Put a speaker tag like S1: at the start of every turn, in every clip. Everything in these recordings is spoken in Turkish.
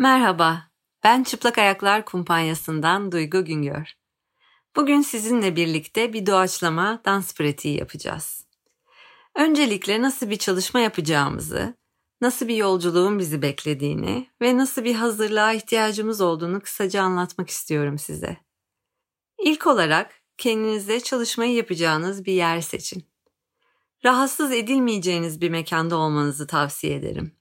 S1: Merhaba, ben Çıplak Ayaklar Kumpanyası'ndan Duygu Güngör. Bugün sizinle birlikte bir doğaçlama dans pratiği yapacağız. Öncelikle nasıl bir çalışma yapacağımızı, nasıl bir yolculuğun bizi beklediğini ve nasıl bir hazırlığa ihtiyacımız olduğunu kısaca anlatmak istiyorum size. İlk olarak kendinize çalışmayı yapacağınız bir yer seçin. Rahatsız edilmeyeceğiniz bir mekanda olmanızı tavsiye ederim.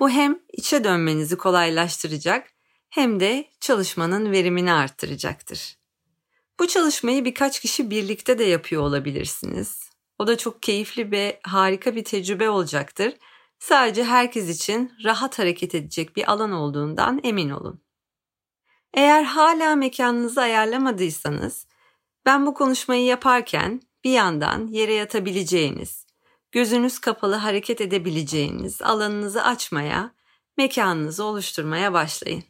S1: Bu hem içe dönmenizi kolaylaştıracak hem de çalışmanın verimini arttıracaktır. Bu çalışmayı birkaç kişi birlikte de yapıyor olabilirsiniz. O da çok keyifli ve harika bir tecrübe olacaktır. Sadece herkes için rahat hareket edecek bir alan olduğundan emin olun. Eğer hala mekanınızı ayarlamadıysanız, ben bu konuşmayı yaparken bir yandan yere yatabileceğiniz, gözünüz kapalı hareket edebileceğiniz alanınızı açmaya, mekanınızı oluşturmaya başlayın.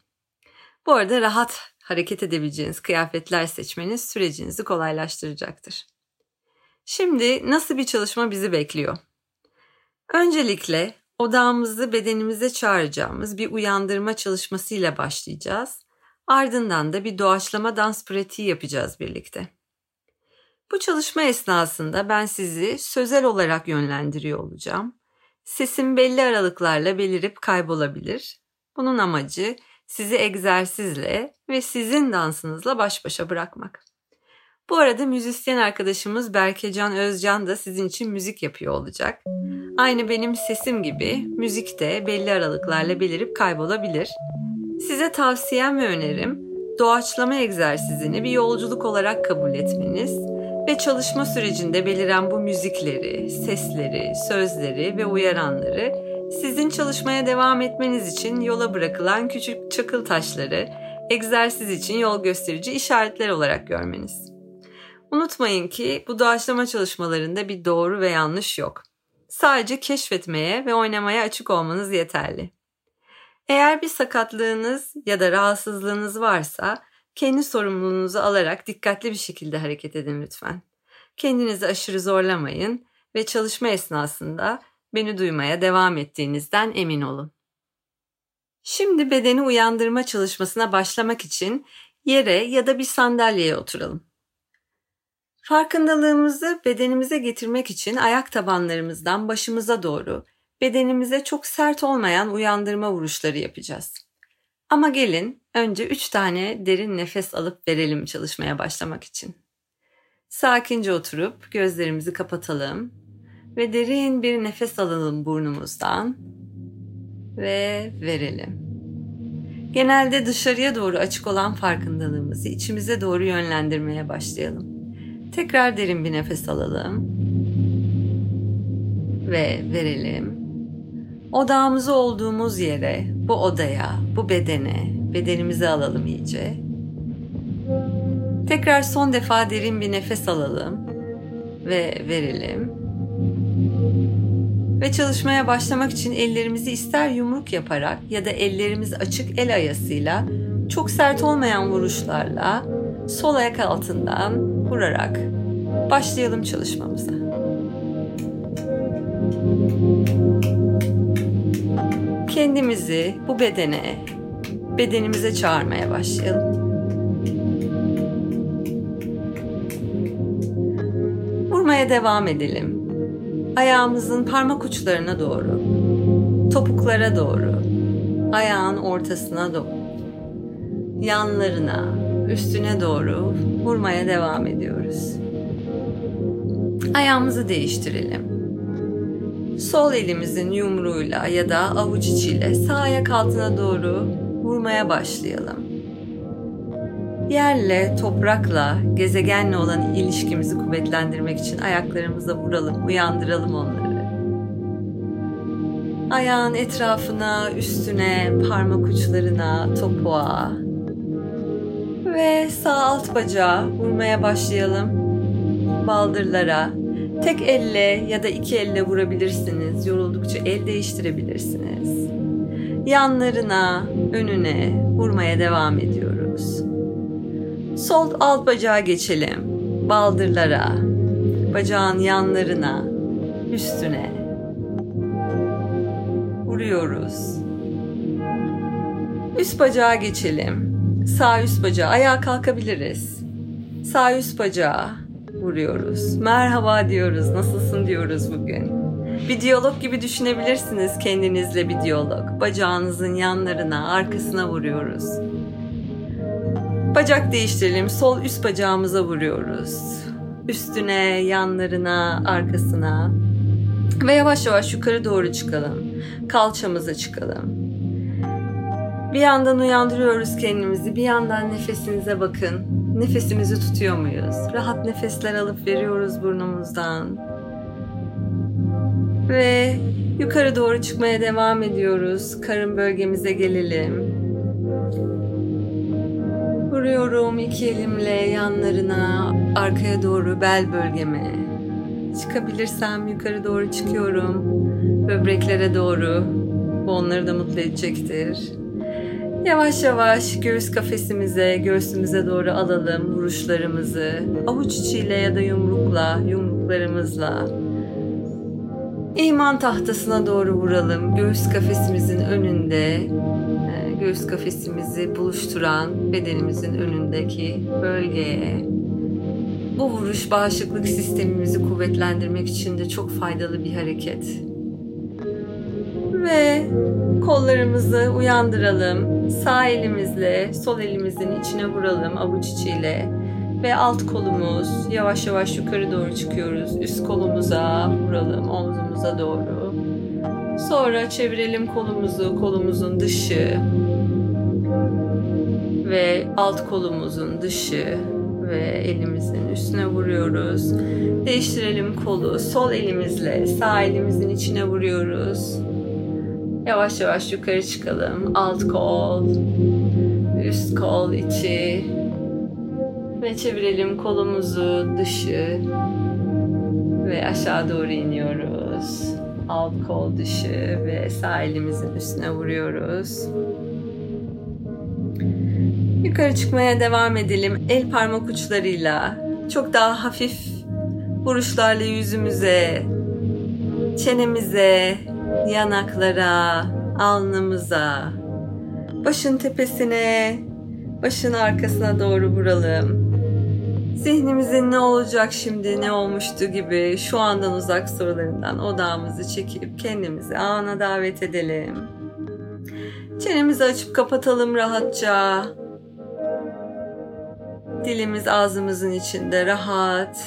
S1: Bu arada rahat hareket edebileceğiniz kıyafetler seçmeniz sürecinizi kolaylaştıracaktır. Şimdi nasıl bir çalışma bizi bekliyor? Öncelikle odağımızı bedenimize çağıracağımız bir uyandırma çalışmasıyla başlayacağız. Ardından da bir doğaçlama dans pratiği yapacağız birlikte. Bu çalışma esnasında ben sizi sözel olarak yönlendiriyor olacağım. Sesim belli aralıklarla belirip kaybolabilir. Bunun amacı sizi egzersizle ve sizin dansınızla baş başa bırakmak. Bu arada müzisyen arkadaşımız Berkecan Özcan da sizin için müzik yapıyor olacak. Aynı benim sesim gibi müzik de belli aralıklarla belirip kaybolabilir. Size tavsiyem ve önerim doğaçlama egzersizini bir yolculuk olarak kabul etmeniz ve çalışma sürecinde beliren bu müzikleri, sesleri, sözleri ve uyaranları sizin çalışmaya devam etmeniz için yola bırakılan küçük çakıl taşları, egzersiz için yol gösterici işaretler olarak görmeniz. Unutmayın ki bu doğaçlama çalışmalarında bir doğru ve yanlış yok. Sadece keşfetmeye ve oynamaya açık olmanız yeterli. Eğer bir sakatlığınız ya da rahatsızlığınız varsa kendi sorumluluğunuzu alarak dikkatli bir şekilde hareket edin lütfen. Kendinizi aşırı zorlamayın ve çalışma esnasında beni duymaya devam ettiğinizden emin olun. Şimdi bedeni uyandırma çalışmasına başlamak için yere ya da bir sandalyeye oturalım. Farkındalığımızı bedenimize getirmek için ayak tabanlarımızdan başımıza doğru bedenimize çok sert olmayan uyandırma vuruşları yapacağız. Ama gelin önce 3 tane derin nefes alıp verelim çalışmaya başlamak için. Sakince oturup gözlerimizi kapatalım ve derin bir nefes alalım burnumuzdan ve verelim. Genelde dışarıya doğru açık olan farkındalığımızı içimize doğru yönlendirmeye başlayalım. Tekrar derin bir nefes alalım ve verelim. Odağımızı olduğumuz yere, bu odaya, bu bedene, bedenimizi alalım iyice. Tekrar son defa derin bir nefes alalım ve verelim. Ve çalışmaya başlamak için ellerimizi ister yumruk yaparak ya da ellerimiz açık el ayasıyla çok sert olmayan vuruşlarla sol ayak altından vurarak başlayalım çalışmamıza. Kendimizi bu bedene, bedenimize çağırmaya başlayalım. Vurmaya devam edelim. Ayağımızın parmak uçlarına doğru, topuklara doğru, ayağın ortasına doğru, yanlarına, üstüne doğru vurmaya devam ediyoruz. Ayağımızı değiştirelim. Sol elimizin yumruğuyla ya da avuç içiyle sağ ayak altına doğru vurmaya başlayalım. Yerle, toprakla, gezegenle olan ilişkimizi kuvvetlendirmek için ayaklarımıza vuralım, uyandıralım onları. Ayağın etrafına, üstüne, parmak uçlarına, topuğa ve sağ alt bacağı vurmaya başlayalım. Baldırlara, tek elle ya da iki elle vurabilirsiniz. Yoruldukça el değiştirebilirsiniz. Yanlarına, önüne vurmaya devam ediyoruz. Sol alt bacağa geçelim. Baldırlara, bacağın yanlarına, üstüne. Vuruyoruz. Üst bacağa geçelim. Sağ üst bacağı. Ayağa kalkabiliriz. Sağ üst bacağı vuruyoruz. Merhaba diyoruz. Nasılsın diyoruz bugün. Bir diyalog gibi düşünebilirsiniz kendinizle bir diyalog. Bacağınızın yanlarına, arkasına vuruyoruz. Bacak değiştirelim. Sol üst bacağımıza vuruyoruz. Üstüne, yanlarına, arkasına. Ve yavaş yavaş yukarı doğru çıkalım. Kalçamıza çıkalım. Bir yandan uyandırıyoruz kendimizi, bir yandan nefesinize bakın. Nefesimizi tutuyor muyuz? Rahat nefesler alıp veriyoruz burnumuzdan. Ve yukarı doğru çıkmaya devam ediyoruz. Karın bölgemize gelelim. Vuruyorum iki elimle yanlarına, arkaya doğru bel bölgeme. Çıkabilirsem yukarı doğru çıkıyorum. Böbreklere doğru. Bu onları da mutlu edecektir. Yavaş yavaş göğüs kafesimize, göğsümüze doğru alalım vuruşlarımızı. Avuç içiyle ya da yumrukla, yumruklarımızla. İman tahtasına doğru vuralım. Göğüs kafesimizin önünde, e, göğüs kafesimizi buluşturan bedenimizin önündeki bölgeye. Bu vuruş bağışıklık sistemimizi kuvvetlendirmek için de çok faydalı bir hareket. Ve kollarımızı uyandıralım. Sağ elimizle sol elimizin içine vuralım avuç içiyle. Ve alt kolumuz yavaş yavaş yukarı doğru çıkıyoruz. Üst kolumuza vuralım omzumuza doğru. Sonra çevirelim kolumuzu kolumuzun dışı ve alt kolumuzun dışı ve elimizin üstüne vuruyoruz. Değiştirelim kolu. Sol elimizle sağ elimizin içine vuruyoruz. Yavaş yavaş yukarı çıkalım. Alt kol, üst kol içi ve çevirelim kolumuzu dışı ve aşağı doğru iniyoruz. Alt kol dışı ve sağ elimizin üstüne vuruyoruz. Yukarı çıkmaya devam edelim. El parmak uçlarıyla çok daha hafif vuruşlarla yüzümüze, çenemize, yanaklara, alnımıza, başın tepesine, başın arkasına doğru vuralım. Zihnimizin ne olacak şimdi, ne olmuştu gibi şu andan uzak sorularından odağımızı çekip kendimizi ana davet edelim. Çenemizi açıp kapatalım rahatça. Dilimiz ağzımızın içinde rahat.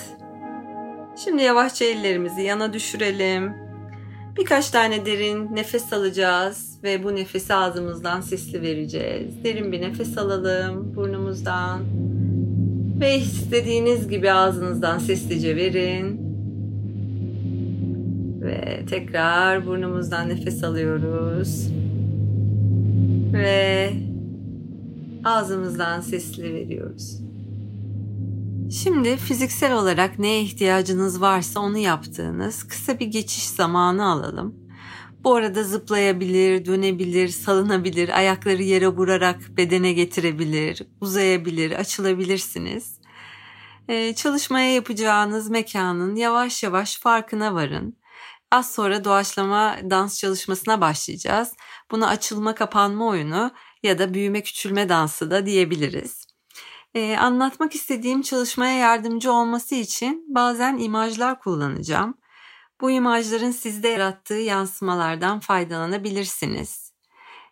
S1: Şimdi yavaşça ellerimizi yana düşürelim. Birkaç tane derin nefes alacağız ve bu nefesi ağzımızdan sesli vereceğiz. Derin bir nefes alalım burnumuzdan ve istediğiniz gibi ağzınızdan seslice verin. Ve tekrar burnumuzdan nefes alıyoruz. Ve ağzımızdan sesli veriyoruz. Şimdi fiziksel olarak neye ihtiyacınız varsa onu yaptığınız kısa bir geçiş zamanı alalım. Bu arada zıplayabilir, dönebilir, salınabilir, ayakları yere vurarak bedene getirebilir, uzayabilir, açılabilirsiniz. Ee, çalışmaya yapacağınız mekanın yavaş yavaş farkına varın. Az sonra doğaçlama dans çalışmasına başlayacağız. Buna açılma kapanma oyunu ya da büyüme küçülme dansı da diyebiliriz. Ee, anlatmak istediğim çalışmaya yardımcı olması için bazen imajlar kullanacağım. Bu imajların sizde yarattığı yansımalardan faydalanabilirsiniz.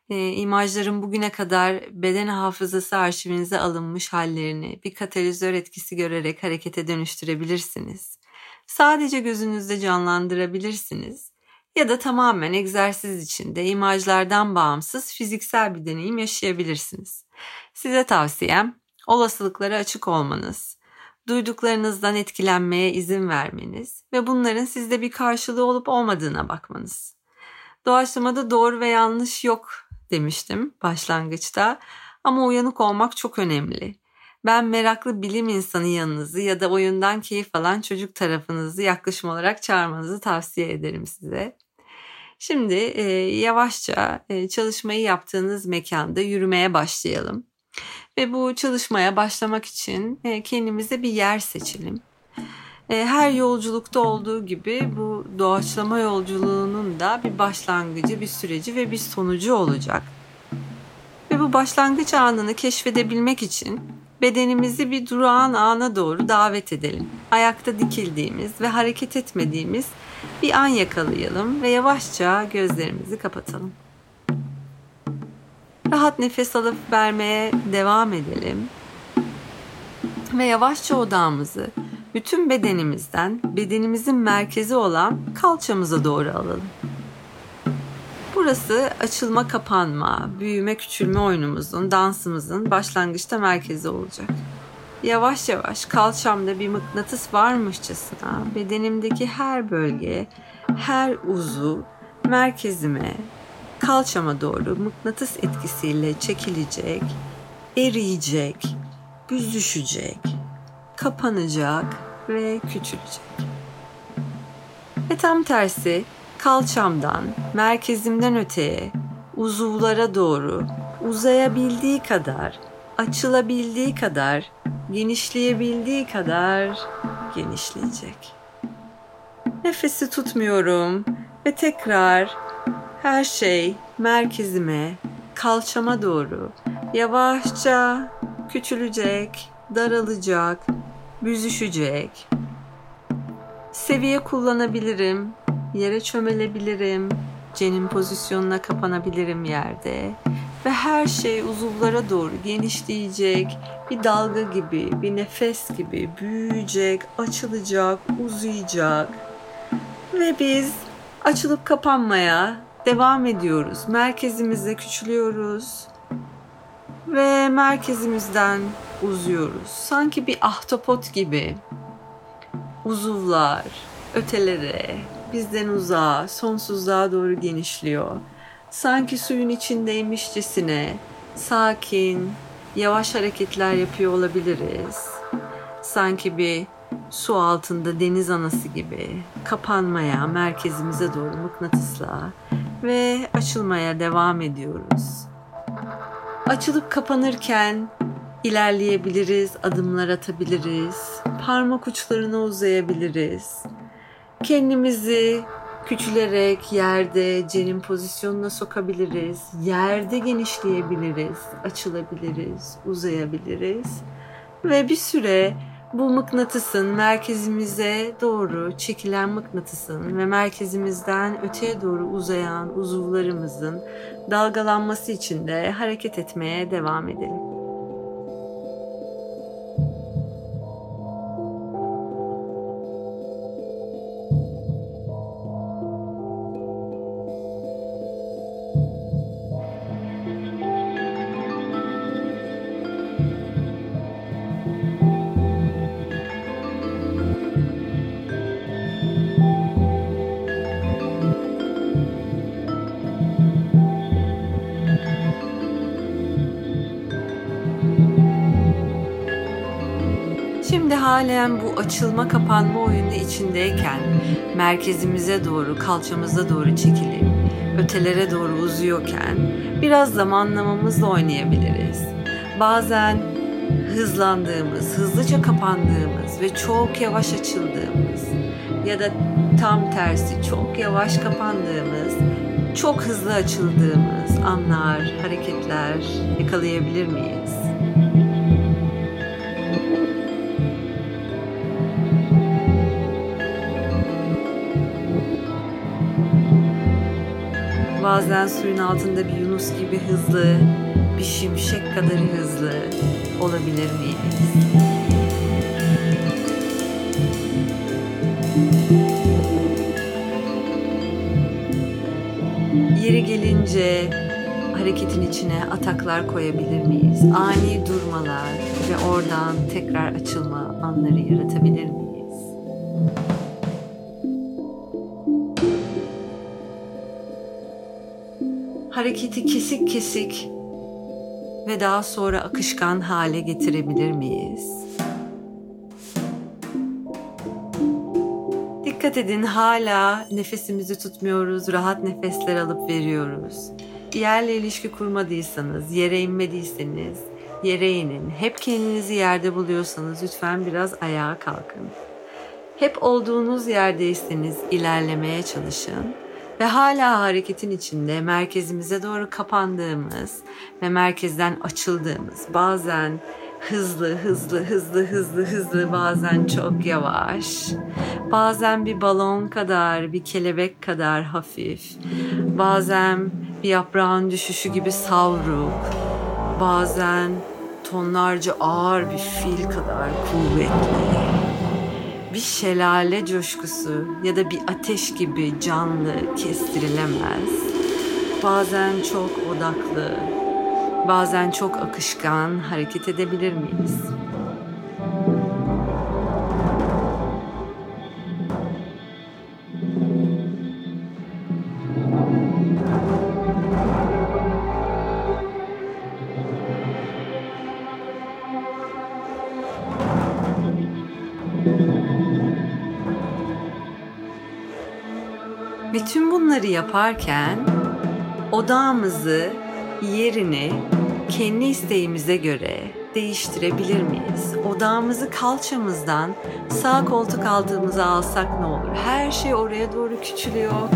S1: Ee, imajların bugüne kadar beden hafızası arşivinize alınmış hallerini bir katalizör etkisi görerek harekete dönüştürebilirsiniz. Sadece gözünüzde canlandırabilirsiniz ya da tamamen egzersiz içinde imajlardan bağımsız fiziksel bir deneyim yaşayabilirsiniz. Size tavsiyem olasılıklara açık olmanız, duyduklarınızdan etkilenmeye izin vermeniz ve bunların sizde bir karşılığı olup olmadığına bakmanız. Doğaçlamada doğru ve yanlış yok demiştim başlangıçta ama uyanık olmak çok önemli. Ben meraklı bilim insanı yanınızı ya da oyundan keyif alan çocuk tarafınızı yaklaşım olarak çağırmanızı tavsiye ederim size. Şimdi e, yavaşça e, çalışmayı yaptığınız mekanda yürümeye başlayalım. Ve bu çalışmaya başlamak için e, kendimize bir yer seçelim. E, her yolculukta olduğu gibi bu doğaçlama yolculuğunun da bir başlangıcı, bir süreci ve bir sonucu olacak. Ve bu başlangıç anını keşfedebilmek için bedenimizi bir durağan ana doğru davet edelim. Ayakta dikildiğimiz ve hareket etmediğimiz bir an yakalayalım ve yavaşça gözlerimizi kapatalım. Rahat nefes alıp vermeye devam edelim. Ve yavaşça odağımızı bütün bedenimizden bedenimizin merkezi olan kalçamıza doğru alalım. Burası açılma kapanma, büyüme küçülme oyunumuzun, dansımızın başlangıçta merkezi olacak. Yavaş yavaş kalçamda bir mıknatıs varmışçasına bedenimdeki her bölge, her uzu merkezime, kalçama doğru mıknatıs etkisiyle çekilecek, eriyecek, büzüşecek, kapanacak ve küçülecek. Ve tam tersi kalçamdan, merkezimden öteye, uzuvlara doğru uzayabildiği kadar, açılabildiği kadar, genişleyebildiği kadar genişleyecek. Nefesi tutmuyorum ve tekrar her şey merkezime, kalçama doğru yavaşça küçülecek, daralacak, büzüşecek. Seviye kullanabilirim, yere çömelebilirim, cenin pozisyonuna kapanabilirim yerde ve her şey uzuvlara doğru genişleyecek, bir dalga gibi, bir nefes gibi büyüyecek, açılacak, uzayacak. Ve biz açılıp kapanmaya devam ediyoruz. Merkezimizde küçülüyoruz ve merkezimizden uzuyoruz. Sanki bir ahtapot gibi uzuvlar ötelere, bizden uzağa, sonsuzluğa doğru genişliyor. Sanki suyun içindeymişçesine sakin, yavaş hareketler yapıyor olabiliriz. Sanki bir su altında deniz anası gibi kapanmaya, merkezimize doğru mıknatısla ve açılmaya devam ediyoruz. Açılıp kapanırken ilerleyebiliriz, adımlar atabiliriz, parmak uçlarına uzayabiliriz. Kendimizi küçülerek yerde cenin pozisyonuna sokabiliriz. Yerde genişleyebiliriz, açılabiliriz, uzayabiliriz. Ve bir süre bu mıknatısın merkezimize doğru çekilen mıknatısın ve merkezimizden öteye doğru uzayan uzuvlarımızın dalgalanması için de hareket etmeye devam edelim. Şimdi halen bu açılma kapanma oyunu içindeyken merkezimize doğru, kalçamıza doğru çekilip ötelere doğru uzuyorken biraz zamanlamamızla oynayabiliriz. Bazen hızlandığımız, hızlıca kapandığımız ve çok yavaş açıldığımız ya da tam tersi çok yavaş kapandığımız, çok hızlı açıldığımız anlar, hareketler yakalayabilir miyiz? Bazen suyun altında bir yunus gibi hızlı, bir şimşek kadar hızlı olabilir miyiz? Yeri gelince hareketin içine ataklar koyabilir miyiz? Ani durmalar ve oradan tekrar açılma anları yaratabilir miyiz? Hareketi kesik kesik ve daha sonra akışkan hale getirebilir miyiz? Dikkat edin hala nefesimizi tutmuyoruz, rahat nefesler alıp veriyoruz. Yerle ilişki kurmadıysanız, yere inmediyseniz yere inin. Hep kendinizi yerde buluyorsanız lütfen biraz ayağa kalkın. Hep olduğunuz yerdeyseniz ilerlemeye çalışın Ve hala hareketin içinde merkezimize doğru kapandığımız ve merkezden açıldığımız bazen hızlı hızlı hızlı hızlı hızlı bazen çok yavaş bazen bir balon kadar bir kelebek kadar hafif bazen bir yaprağın düşüşü gibi savruk bazen tonlarca ağır bir fil kadar kuvvetli bir şelale coşkusu ya da bir ateş gibi canlı kestirilemez bazen çok odaklı Bazen çok akışkan hareket edebilir miyiz? Bunları yaparken odağımızı yerini kendi isteğimize göre değiştirebilir miyiz? Odağımızı kalçamızdan sağ koltuk altımıza alsak ne olur? Her şey oraya doğru küçülüyor.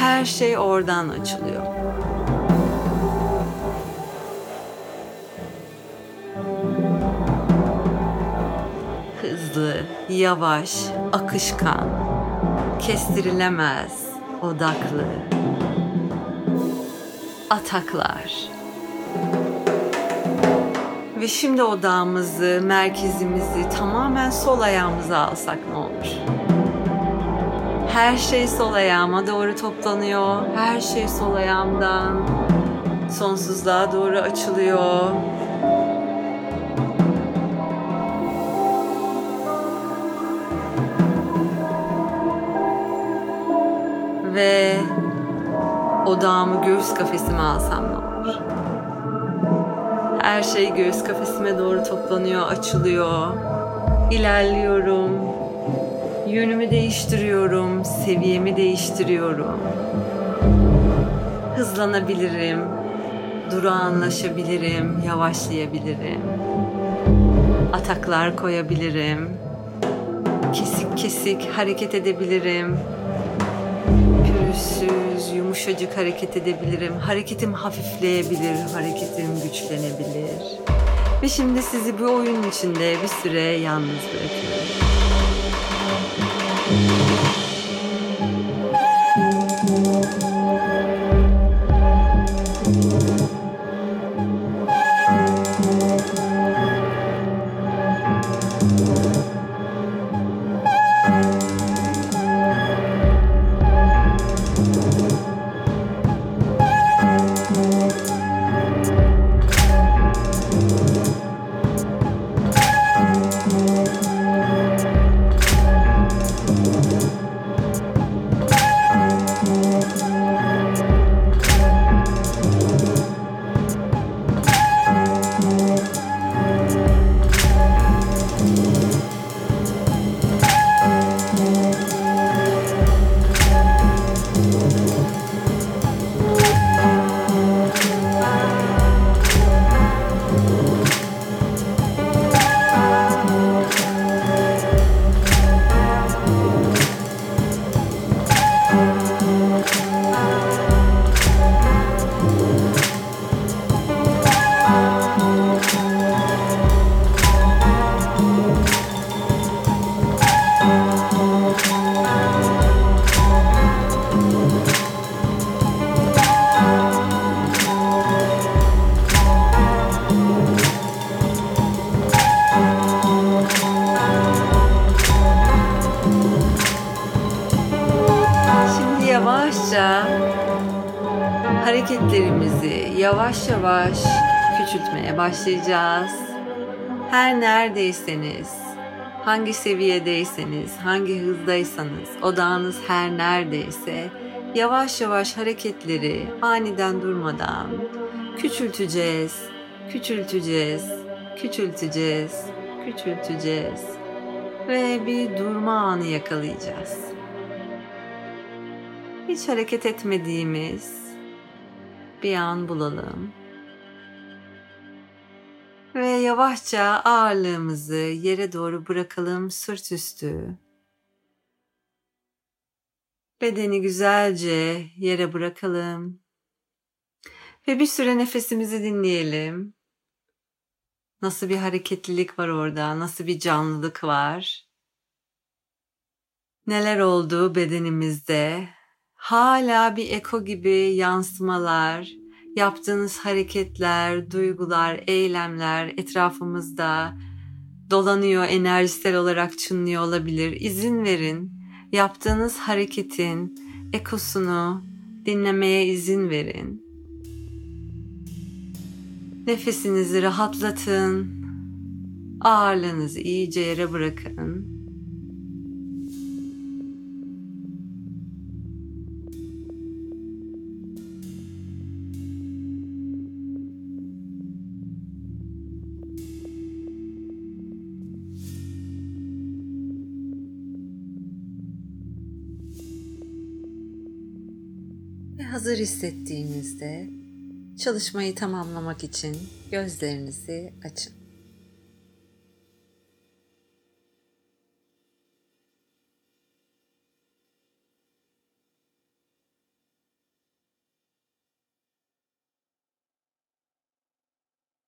S1: Her şey oradan açılıyor. Hızlı, yavaş, akışkan, kestirilemez, odaklı, ataklar. Ve şimdi odağımızı, merkezimizi tamamen sol ayağımıza alsak ne olur? Her şey sol ayağıma doğru toplanıyor. Her şey sol ayağımdan sonsuzluğa doğru açılıyor. Ve odağımı göğüs kafesime alsam ne olur? Her şey göğüs kafesime doğru toplanıyor, açılıyor. İlerliyorum. Yönümü değiştiriyorum, seviyemi değiştiriyorum. Hızlanabilirim, durağanlaşabilirim, yavaşlayabilirim. Ataklar koyabilirim. Kesik kesik hareket edebilirim pürüzsüz, yumuşacık hareket edebilirim. Hareketim hafifleyebilir, hareketim güçlenebilir. Ve şimdi sizi bu oyun içinde bir süre yalnız bırakıyorum. Başlayacağız. Her neredeyseniz, hangi seviyedeyseniz, hangi hızdaysanız, odağınız her neredeyse yavaş yavaş hareketleri aniden durmadan küçülteceğiz, küçülteceğiz, küçülteceğiz, küçülteceğiz ve bir durma anı yakalayacağız. Hiç hareket etmediğimiz bir an bulalım. Ve yavaşça ağırlığımızı yere doğru bırakalım sırt üstü. Bedeni güzelce yere bırakalım. Ve bir süre nefesimizi dinleyelim. Nasıl bir hareketlilik var orada, nasıl bir canlılık var. Neler oldu bedenimizde? Hala bir eko gibi yansımalar, yaptığınız hareketler, duygular, eylemler etrafımızda dolanıyor, enerjisel olarak çınlıyor olabilir. İzin verin. Yaptığınız hareketin ekosunu dinlemeye izin verin. Nefesinizi rahatlatın. Ağırlığınızı iyice yere bırakın. Hazır hissettiğinizde çalışmayı tamamlamak için gözlerinizi açın.